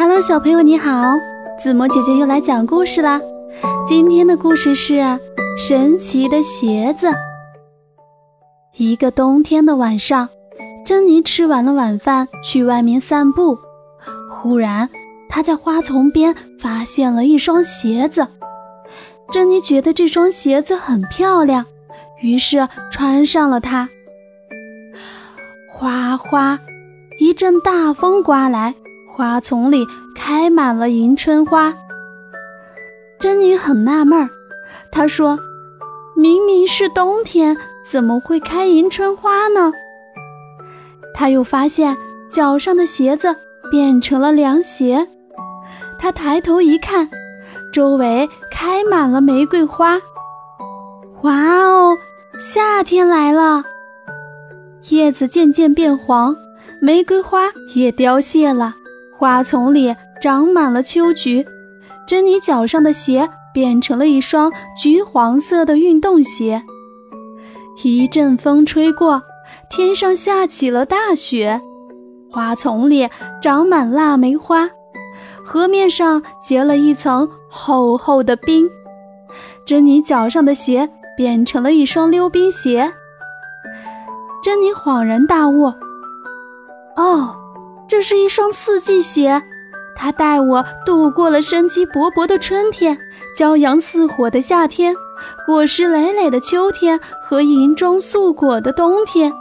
Hello，小朋友你好，子墨姐姐又来讲故事啦。今天的故事是《神奇的鞋子》。一个冬天的晚上，珍妮吃完了晚饭，去外面散步。忽然，她在花丛边发现了一双鞋子。珍妮觉得这双鞋子很漂亮，于是穿上了它。哗哗，一阵大风刮来。花丛里开满了迎春花。珍妮很纳闷儿，她说：“明明是冬天，怎么会开迎春花呢？”她又发现脚上的鞋子变成了凉鞋。她抬头一看，周围开满了玫瑰花。哇哦，夏天来了！叶子渐渐变黄，玫瑰花也凋谢了。花丛里长满了秋菊，珍妮脚上的鞋变成了一双橘黄色的运动鞋。一阵风吹过，天上下起了大雪，花丛里长满腊梅花，河面上结了一层厚厚的冰。珍妮脚上的鞋变成了一双溜冰鞋。珍妮恍然大悟：“。”这是一双四季鞋，它带我度过了生机勃勃的春天、骄阳似火的夏天、果实累累的秋天和银装素裹的冬天。